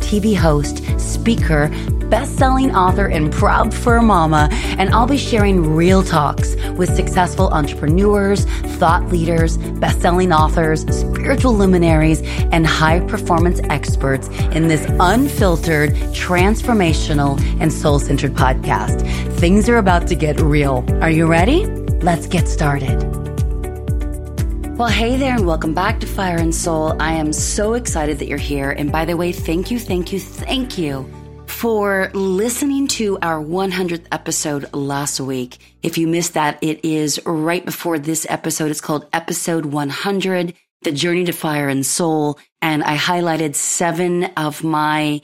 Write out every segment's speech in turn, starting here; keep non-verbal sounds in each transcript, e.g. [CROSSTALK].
TV host, speaker, best-selling author, and proud fur mama, and I'll be sharing real talks with successful entrepreneurs, thought leaders, best-selling authors, spiritual luminaries, and high-performance experts in this unfiltered, transformational, and soul-centered podcast. Things are about to get real. Are you ready? Let's get started. Well, hey there, and welcome back to Fire and Soul. I am so excited that you're here. And by the way, thank you, thank you, thank you for listening to our 100th episode last week. If you missed that, it is right before this episode. It's called episode 100, The Journey to Fire and Soul. And I highlighted seven of my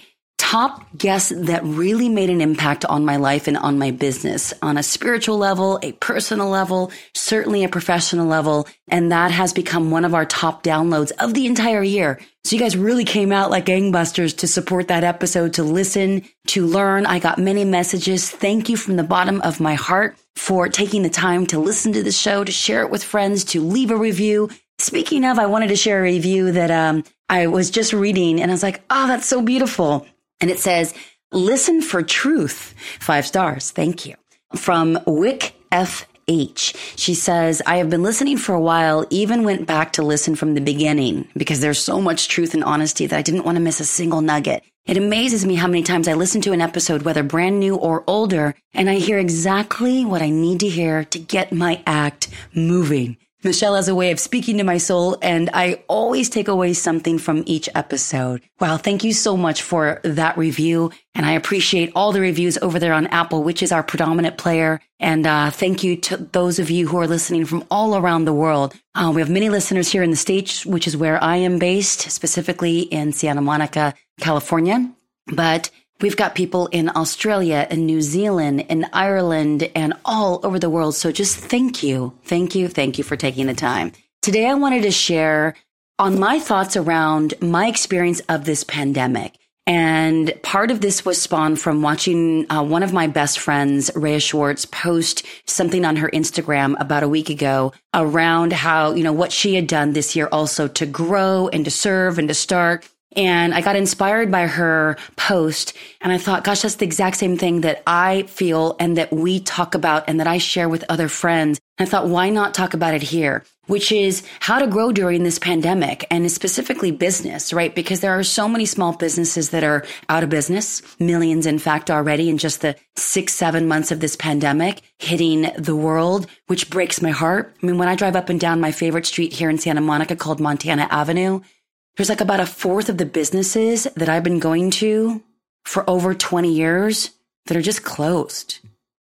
top guests that really made an impact on my life and on my business on a spiritual level, a personal level, certainly a professional level. And that has become one of our top downloads of the entire year. So you guys really came out like gangbusters to support that episode, to listen, to learn. I got many messages. Thank you from the bottom of my heart for taking the time to listen to the show, to share it with friends, to leave a review. Speaking of, I wanted to share a review that um, I was just reading and I was like, oh, that's so beautiful. And it says, listen for truth. Five stars. Thank you. From Wick F. H. She says, I have been listening for a while, even went back to listen from the beginning because there's so much truth and honesty that I didn't want to miss a single nugget. It amazes me how many times I listen to an episode, whether brand new or older, and I hear exactly what I need to hear to get my act moving. Michelle has a way of speaking to my soul, and I always take away something from each episode. Wow, thank you so much for that review. And I appreciate all the reviews over there on Apple, which is our predominant player. And uh, thank you to those of you who are listening from all around the world. Uh, we have many listeners here in the States, which is where I am based, specifically in Santa Monica, California. But We've got people in Australia and New Zealand and Ireland and all over the world. So just thank you. Thank you. Thank you for taking the time. Today, I wanted to share on my thoughts around my experience of this pandemic. And part of this was spawned from watching uh, one of my best friends, Rhea Schwartz, post something on her Instagram about a week ago around how, you know, what she had done this year also to grow and to serve and to start and I got inspired by her post. And I thought, gosh, that's the exact same thing that I feel and that we talk about and that I share with other friends. And I thought, why not talk about it here? Which is how to grow during this pandemic and specifically business, right? Because there are so many small businesses that are out of business, millions, in fact, already in just the six, seven months of this pandemic hitting the world, which breaks my heart. I mean, when I drive up and down my favorite street here in Santa Monica called Montana Avenue, there's like about a fourth of the businesses that I've been going to for over 20 years that are just closed.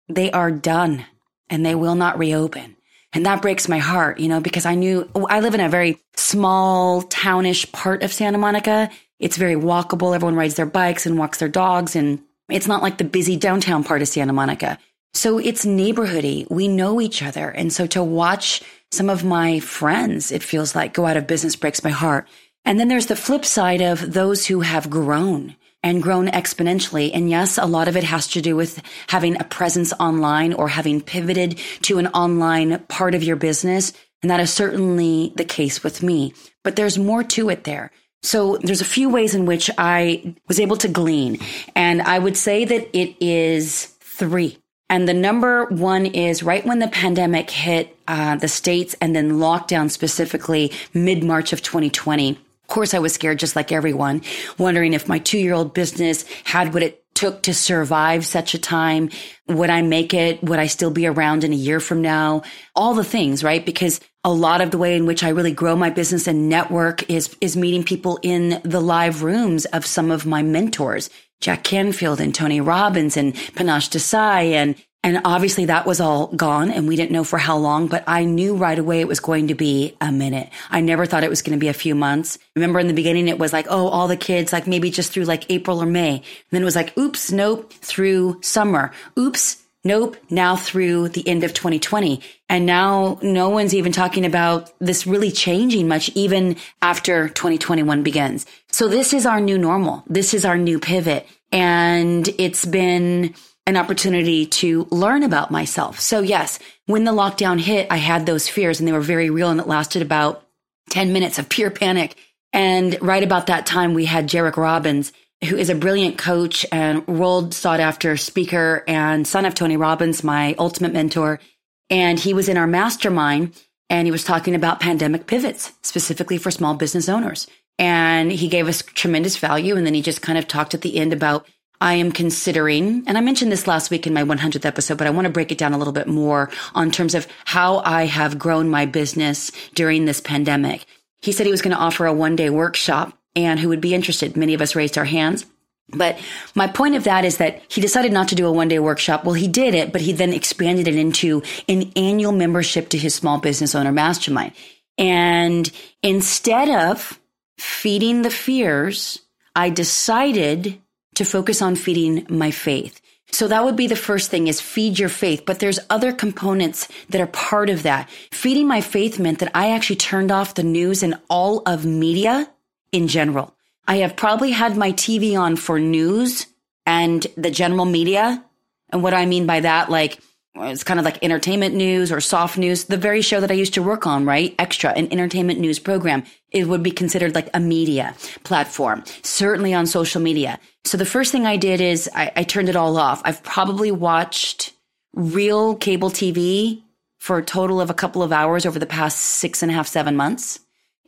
They are done and they will not reopen. And that breaks my heart, you know, because I knew I live in a very small townish part of Santa Monica. It's very walkable. Everyone rides their bikes and walks their dogs. And it's not like the busy downtown part of Santa Monica. So it's neighborhoody. We know each other. And so to watch some of my friends, it feels like go out of business breaks my heart. And then there's the flip side of those who have grown and grown exponentially. And yes, a lot of it has to do with having a presence online or having pivoted to an online part of your business. And that is certainly the case with me, but there's more to it there. So there's a few ways in which I was able to glean. And I would say that it is three. And the number one is right when the pandemic hit uh, the States and then lockdown specifically mid March of 2020 course, I was scared just like everyone, wondering if my two year old business had what it took to survive such a time. Would I make it? Would I still be around in a year from now? All the things, right? Because a lot of the way in which I really grow my business and network is, is meeting people in the live rooms of some of my mentors, Jack Canfield and Tony Robbins and Panache Desai and And obviously that was all gone and we didn't know for how long, but I knew right away it was going to be a minute. I never thought it was going to be a few months. Remember in the beginning, it was like, oh, all the kids, like maybe just through like April or May. And then it was like, oops, nope, through summer. Oops, Nope. Now through the end of 2020. And now no one's even talking about this really changing much even after 2021 begins. So this is our new normal. This is our new pivot. And it's been an opportunity to learn about myself. So yes, when the lockdown hit, I had those fears and they were very real and it lasted about 10 minutes of pure panic. And right about that time, we had Jairek Robbins, who is a brilliant coach and world sought after speaker and son of Tony Robbins, my ultimate mentor. And he was in our mastermind and he was talking about pandemic pivots, specifically for small business owners. And he gave us tremendous value. And then he just kind of talked at the end about I am considering, and I mentioned this last week in my 100th episode, but I want to break it down a little bit more on terms of how I have grown my business during this pandemic. He said he was going to offer a one day workshop and who would be interested. Many of us raised our hands. But my point of that is that he decided not to do a one day workshop. Well, he did it, but he then expanded it into an annual membership to his small business owner mastermind. And instead of feeding the fears, I decided to focus on feeding my faith. So that would be the first thing is feed your faith. But there's other components that are part of that. Feeding my faith meant that I actually turned off the news and all of media in general. I have probably had my TV on for news and the general media. And what I mean by that, like, it's kind of like entertainment news or soft news, the very show that I used to work on, right? Extra, an entertainment news program. It would be considered like a media platform, certainly on social media. So the first thing I did is I, I turned it all off. I've probably watched real cable TV for a total of a couple of hours over the past six and a half, seven months.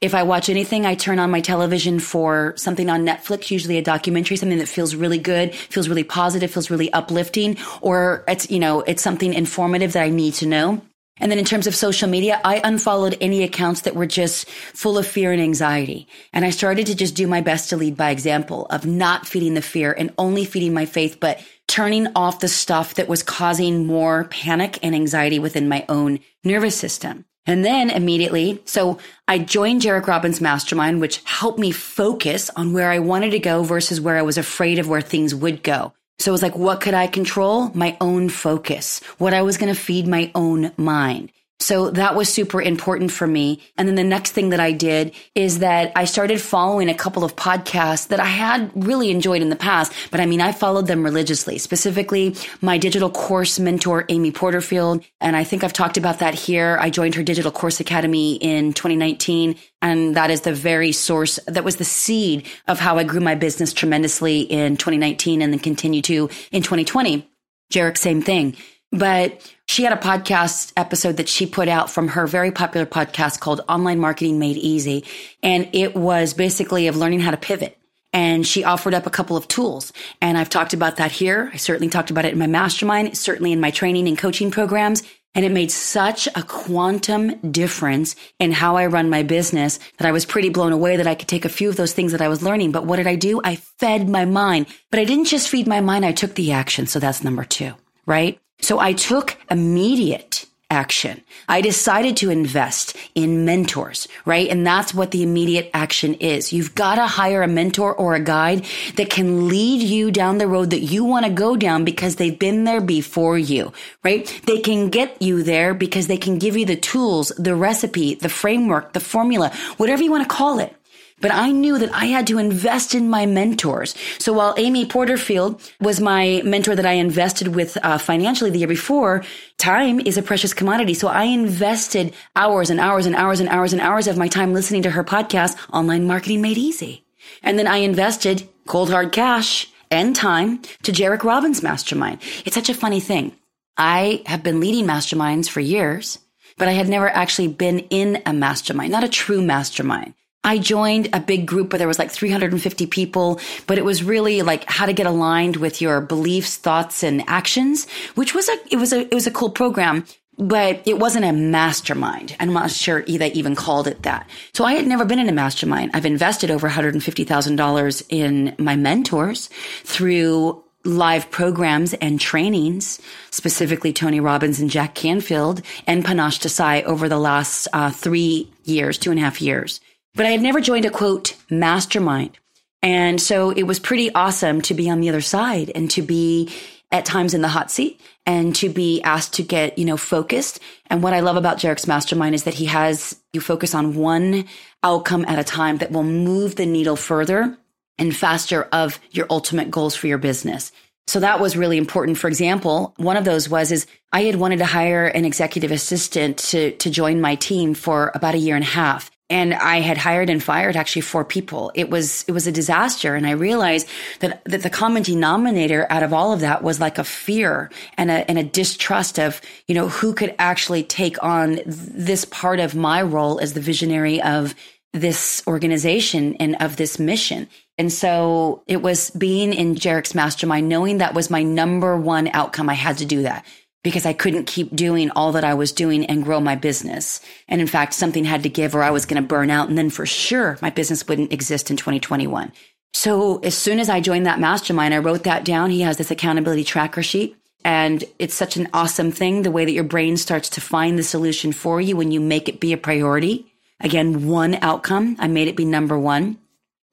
If I watch anything, I turn on my television for something on Netflix, usually a documentary, something that feels really good, feels really positive, feels really uplifting, or it's, you know, it's something informative that I need to know. And then in terms of social media, I unfollowed any accounts that were just full of fear and anxiety. And I started to just do my best to lead by example of not feeding the fear and only feeding my faith, but turning off the stuff that was causing more panic and anxiety within my own nervous system. And then immediately, so I joined Jairek Robbins Mastermind, which helped me focus on where I wanted to go versus where I was afraid of where things would go. So it was like, what could I control? My own focus, what I was going to feed my own mind. So that was super important for me. And then the next thing that I did is that I started following a couple of podcasts that I had really enjoyed in the past, but I mean, I followed them religiously, specifically my digital course mentor, Amy Porterfield. And I think I've talked about that here. I joined her digital course academy in 2019. And that is the very source that was the seed of how I grew my business tremendously in 2019 and then continue to in 2020. Jairek, same thing. But she had a podcast episode that she put out from her very popular podcast called Online Marketing Made Easy. And it was basically of learning how to pivot. And she offered up a couple of tools. And I've talked about that here. I certainly talked about it in my mastermind, certainly in my training and coaching programs. And it made such a quantum difference in how I run my business that I was pretty blown away that I could take a few of those things that I was learning. But what did I do? I fed my mind, but I didn't just feed my mind. I took the action. So that's number two, right? So I took immediate action. I decided to invest in mentors, right? And that's what the immediate action is. You've got to hire a mentor or a guide that can lead you down the road that you want to go down because they've been there before you, right? They can get you there because they can give you the tools, the recipe, the framework, the formula, whatever you want to call it. But I knew that I had to invest in my mentors. So while Amy Porterfield was my mentor that I invested with uh, financially the year before, time is a precious commodity. So I invested hours and hours and hours and hours and hours of my time listening to her podcast, Online Marketing Made Easy. And then I invested cold hard cash and time to Jairek Robbins Mastermind. It's such a funny thing. I have been leading masterminds for years, but I had never actually been in a mastermind, not a true mastermind. I joined a big group where there was like 350 people, but it was really like how to get aligned with your beliefs, thoughts, and actions, which was a, it was a, it was a cool program, but it wasn't a mastermind. I'm not sure they even called it that. So I had never been in a mastermind. I've invested over $150,000 in my mentors through live programs and trainings, specifically Tony Robbins and Jack Canfield and Panache Desai over the last uh, three years, two and a half years. But I had never joined a quote mastermind. And so it was pretty awesome to be on the other side and to be at times in the hot seat and to be asked to get, you know, focused. And what I love about Jairek's mastermind is that he has you focus on one outcome at a time that will move the needle further and faster of your ultimate goals for your business. So that was really important. For example, one of those was is I had wanted to hire an executive assistant to to join my team for about a year and a half and I had hired and fired actually four people. It was it was a disaster, and I realized that that the common denominator out of all of that was like a fear and a and a distrust of you know who could actually take on this part of my role as the visionary of this organization and of this mission. And so it was being in Jairek's mastermind, knowing that was my number one outcome. I had to do that because I couldn't keep doing all that I was doing and grow my business. And in fact, something had to give or I was going to burn out. And then for sure, my business wouldn't exist in 2021. So as soon as I joined that mastermind, I wrote that down. He has this accountability tracker sheet. And it's such an awesome thing, the way that your brain starts to find the solution for you when you make it be a priority. Again, one outcome. I made it be number one.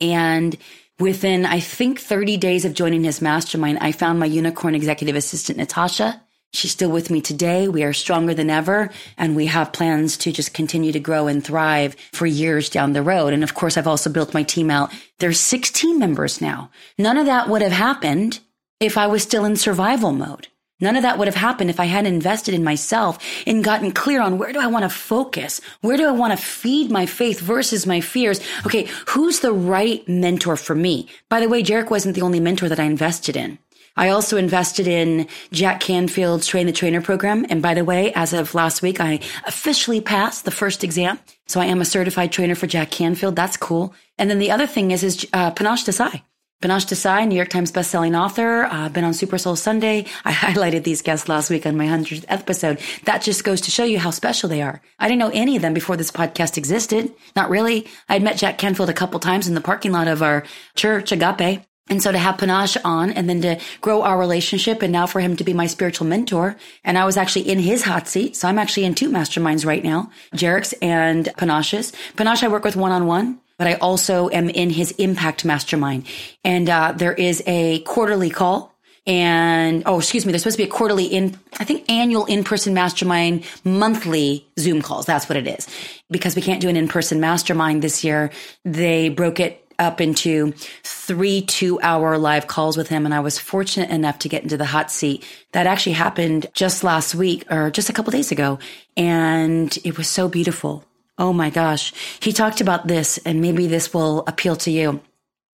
And within, I think 30 days of joining his mastermind, I found my unicorn executive assistant, Natasha She's still with me today. We are stronger than ever and we have plans to just continue to grow and thrive for years down the road. And of course, I've also built my team out. There's 16 members now. None of that would have happened if I was still in survival mode. None of that would have happened if I hadn't invested in myself and gotten clear on where do I want to focus? Where do I want to feed my faith versus my fears? Okay. Who's the right mentor for me? By the way, Jairek wasn't the only mentor that I invested in. I also invested in Jack Canfield's Train the Trainer program. And by the way, as of last week, I officially passed the first exam. So I am a certified trainer for Jack Canfield. That's cool. And then the other thing is, is uh, Panache Desai. Panache Desai, New York Times bestselling author, uh, I've been on Super Soul Sunday. [LAUGHS] I highlighted these guests last week on my 100th episode. That just goes to show you how special they are. I didn't know any of them before this podcast existed. Not really. I'd met Jack Canfield a couple times in the parking lot of our church, Agape. And so to have Panache on and then to grow our relationship and now for him to be my spiritual mentor. And I was actually in his hot seat. So I'm actually in two masterminds right now, Jairek's and Panache's. Panache I work with one on one, but I also am in his impact mastermind. And uh, there is a quarterly call and oh excuse me there's supposed to be a quarterly in i think annual in-person mastermind monthly zoom calls that's what it is because we can't do an in-person mastermind this year they broke it up into three two hour live calls with him. And I was fortunate enough to get into the hot seat. That actually happened just last week or just a couple days ago. And it was so beautiful. Oh my gosh. He talked about this and maybe this will appeal to you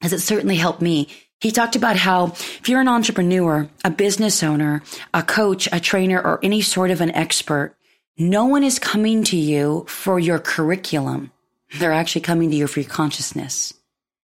as it certainly helped me. He talked about how if you're an entrepreneur, a business owner, a coach, a trainer, or any sort of an expert, no one is coming to you for your curriculum. They're actually coming to you for your consciousness.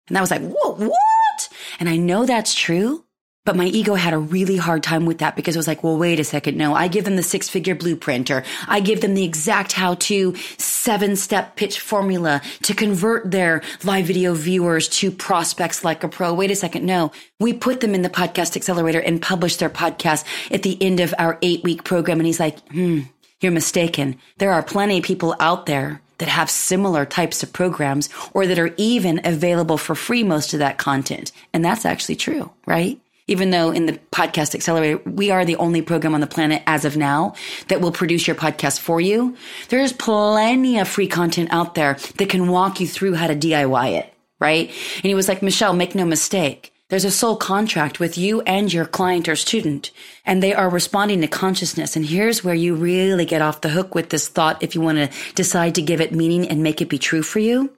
And I was like, whoa, what? And I know that's true. But my ego had a really hard time with that because it was like, well, wait a second. No, I give them the six figure blueprint or I give them the exact how to seven step pitch formula to convert their live video viewers to prospects like a pro. Wait a second. No, we put them in the podcast accelerator and publish their podcast at the end of our eight week program. And he's like, hmm, you're mistaken. There are plenty of people out there that have similar types of programs or that are even available for free most of that content. And that's actually true, right? Even though in the podcast accelerator, we are the only program on the planet as of now that will produce your podcast for you. There's plenty of free content out there that can walk you through how to DIY it, right? And he was like, Michelle, make no mistake. There's a soul contract with you and your client or student, and they are responding to consciousness. And here's where you really get off the hook with this thought if you want to decide to give it meaning and make it be true for you,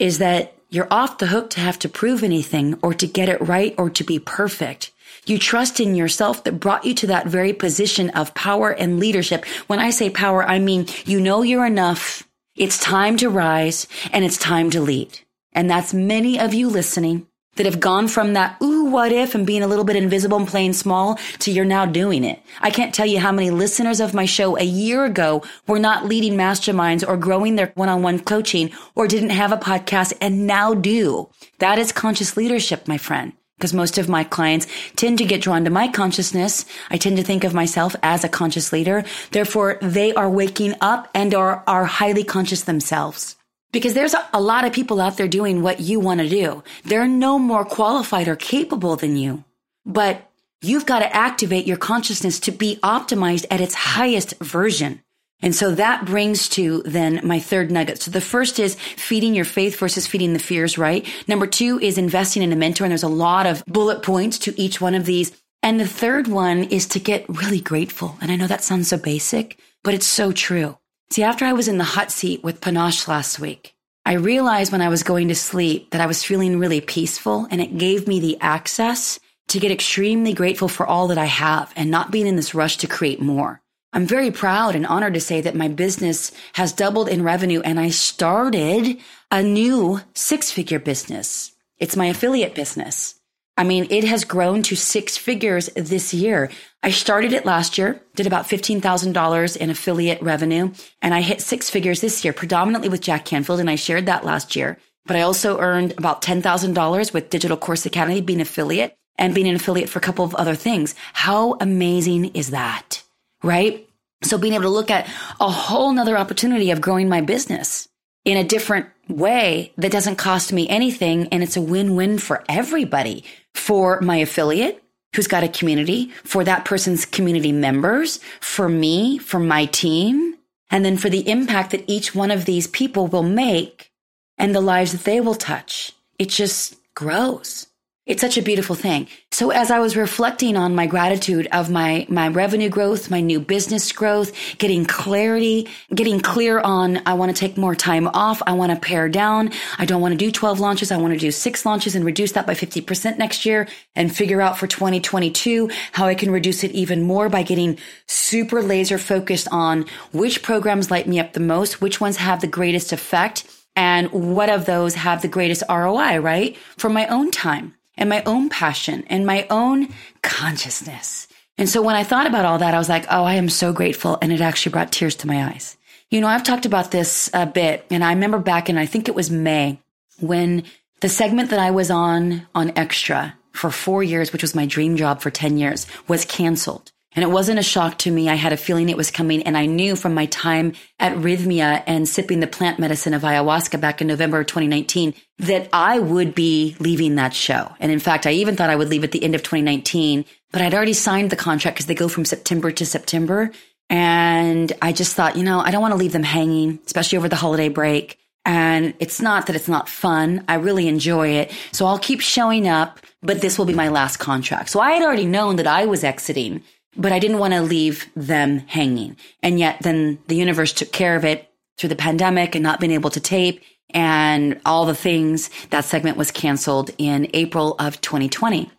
is that you're off the hook to have to prove anything or to get it right or to be perfect. You trust in yourself that brought you to that very position of power and leadership. When I say power, I mean you know you're enough. It's time to rise and it's time to lead. And that's many of you listening that have gone from that, ooh, what if and being a little bit invisible and playing small to you're now doing it. I can't tell you how many listeners of my show a year ago were not leading masterminds or growing their one-on-one coaching or didn't have a podcast and now do. That is conscious leadership, my friend. because most of my clients tend to get drawn to my consciousness. I tend to think of myself as a conscious leader. Therefore, they are waking up and are, are highly conscious themselves. Because there's a, lot of people out there doing what you want to do. They're no more qualified or capable than you, but you've got to activate your consciousness to be optimized at its highest version. And so that brings to then my third nugget. So the first is feeding your faith versus feeding the fears, right? Number two is investing in a mentor. And there's a lot of bullet points to each one of these. And the third one is to get really grateful. And I know that sounds so basic, but it's so true. See, after I was in the hot seat with Panache last week, I realized when I was going to sleep that I was feeling really peaceful and it gave me the access to get extremely grateful for all that I have and not being in this rush to create more. I'm very proud and honored to say that my business has doubled in revenue and I started a new six figure business. It's my affiliate business. I mean, it has grown to six figures this year. I started it last year, did about $15,000 in affiliate revenue, and I hit six figures this year, predominantly with Jack Canfield, and I shared that last year. But I also earned about $10,000 with Digital Course Academy being affiliate and being an affiliate for a couple of other things. How amazing is that? Right? So being able to look at a whole nother opportunity of growing my business in a different way that doesn't cost me anything. And it's a win-win for everybody, for my affiliate who's got a community, for that person's community members, for me, for my team, and then for the impact that each one of these people will make and the lives that they will touch. It just grows. It's such a beautiful thing. So as I was reflecting on my gratitude of my, my revenue growth, my new business growth, getting clarity, getting clear on, I want to take more time off. I want to pare down. I don't want to do 12 launches. I want to do six launches and reduce that by 50% next year and figure out for 2022 how I can reduce it even more by getting super laser focused on which programs light me up the most, which ones have the greatest effect and what of those have the greatest ROI, right? For my own time and my own passion and my own consciousness. And so when I thought about all that, I was like, oh, I am so grateful. And it actually brought tears to my eyes. You know, I've talked about this a bit and I remember back in, I think it was May when the segment that I was on on extra for four years, which was my dream job for 10 years was canceled. And it wasn't a shock to me. I had a feeling it was coming. And I knew from my time at Rythmia and sipping the plant medicine of ayahuasca back in November of 2019 that I would be leaving that show. And in fact, I even thought I would leave at the end of 2019, but I'd already signed the contract because they go from September to September. And I just thought, you know, I don't want to leave them hanging, especially over the holiday break. And it's not that it's not fun. I really enjoy it. So I'll keep showing up, but this will be my last contract. So I had already known that I was exiting but I didn't want to leave them hanging. And yet then the universe took care of it through the pandemic and not being able to tape and all the things. That segment was canceled in April of 2020.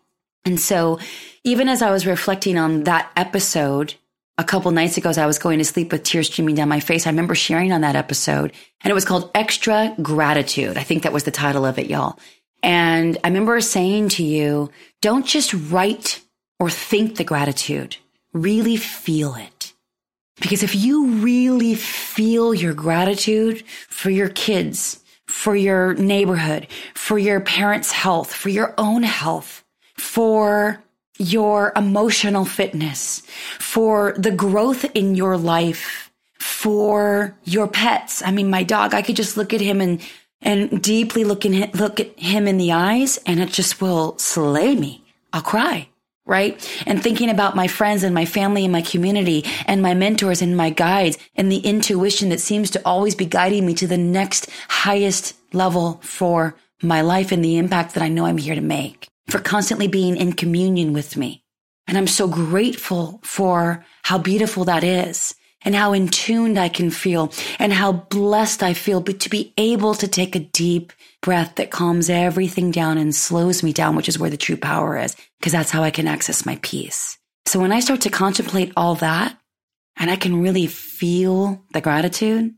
And so even as I was reflecting on that episode a couple nights ago, as I was going to sleep with tears streaming down my face, I remember sharing on that episode and it was called Extra Gratitude. I think that was the title of it, y'all. And I remember saying to you, don't just write or think the gratitude really feel it. Because if you really feel your gratitude for your kids, for your neighborhood, for your parents' health, for your own health, for your emotional fitness, for the growth in your life, for your pets. I mean, my dog, I could just look at him and, and deeply look in, look at him in the eyes and it just will slay me. I'll cry right? And thinking about my friends and my family and my community and my mentors and my guides and the intuition that seems to always be guiding me to the next highest level for my life and the impact that I know I'm here to make, for constantly being in communion with me. And I'm so grateful for how beautiful that is and how in tuned I can feel and how blessed I feel but to be able to take a deep breath that calms everything down and slows me down, which is where the true power is, because that's how I can access my peace. So when I start to contemplate all that and I can really feel the gratitude,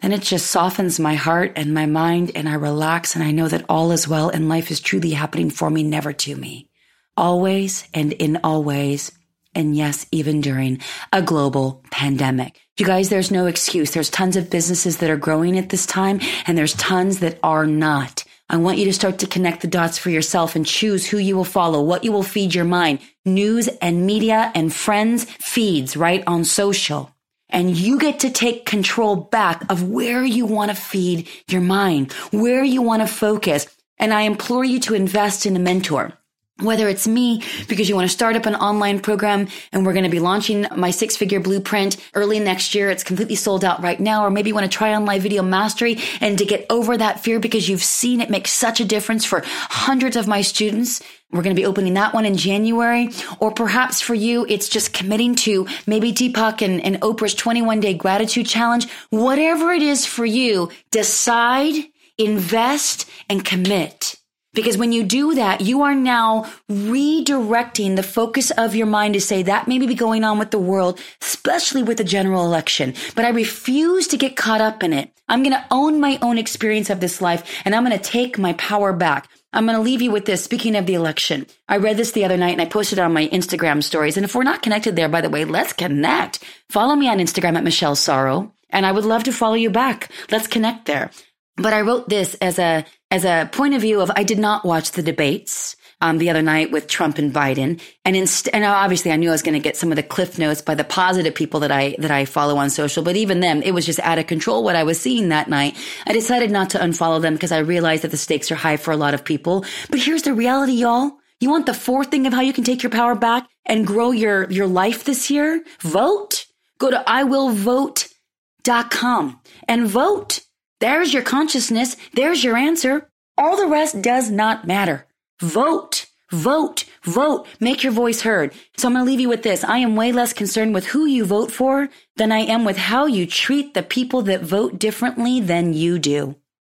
then it just softens my heart and my mind and I relax and I know that all is well and life is truly happening for me, never to me. Always and in all ways. And yes, even during a global pandemic. You guys, there's no excuse. There's tons of businesses that are growing at this time and there's tons that are not. I want you to start to connect the dots for yourself and choose who you will follow, what you will feed your mind, news and media and friends feeds, right? On social. And you get to take control back of where you want to feed your mind, where you want to focus. And I implore you to invest in a mentor whether it's me because you want to start up an online program and we're going to be launching my six figure blueprint early next year. It's completely sold out right now. Or maybe you want to try on live video mastery and to get over that fear because you've seen it make such a difference for hundreds of my students. We're going to be opening that one in January. Or perhaps for you, it's just committing to maybe Deepak and, and Oprah's 21 day gratitude challenge. Whatever it is for you, decide, invest, and commit because when you do that, you are now redirecting the focus of your mind to say that may be going on with the world, especially with the general election. But I refuse to get caught up in it. I'm going to own my own experience of this life and I'm going to take my power back. I'm going to leave you with this. Speaking of the election, I read this the other night and I posted it on my Instagram stories. And if we're not connected there, by the way, let's connect. Follow me on Instagram at Michelle Sorro and I would love to follow you back. Let's connect there. But I wrote this as a as a point of view of I did not watch the debates um, the other night with Trump and Biden, and inst- and obviously I knew I was going to get some of the cliff notes by the positive people that I that I follow on social, but even them, it was just out of control what I was seeing that night. I decided not to unfollow them because I realized that the stakes are high for a lot of people. But here's the reality, y'all. You want the fourth thing of how you can take your power back and grow your your life this year? Vote. Go to iwillvote.com and vote. There's your consciousness. There's your answer. All the rest does not matter. Vote, vote, vote. Make your voice heard. So I'm going to leave you with this. I am way less concerned with who you vote for than I am with how you treat the people that vote differently than you do.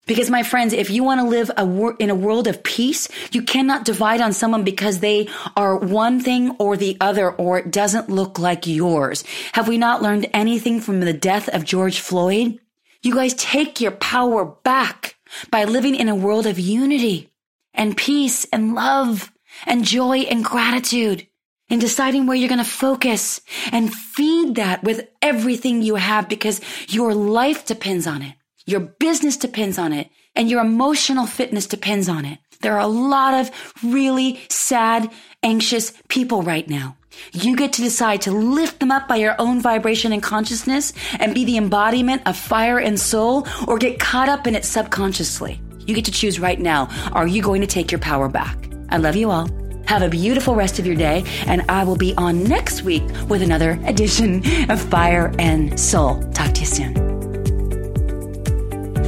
Because my friends, if you want to live a wor- in a world of peace, you cannot divide on someone because they are one thing or the other or it doesn't look like yours. Have we not learned anything from the death of George Floyd? You guys take your power back by living in a world of unity and peace and love and joy and gratitude and deciding where you're going to focus and feed that with everything you have because your life depends on it. Your business depends on it and your emotional fitness depends on it. There are a lot of really sad, anxious people right now. You get to decide to lift them up by your own vibration and consciousness and be the embodiment of fire and soul or get caught up in it subconsciously. You get to choose right now. Are you going to take your power back? I love you all. Have a beautiful rest of your day, and I will be on next week with another edition of Fire and Soul. Talk to you soon.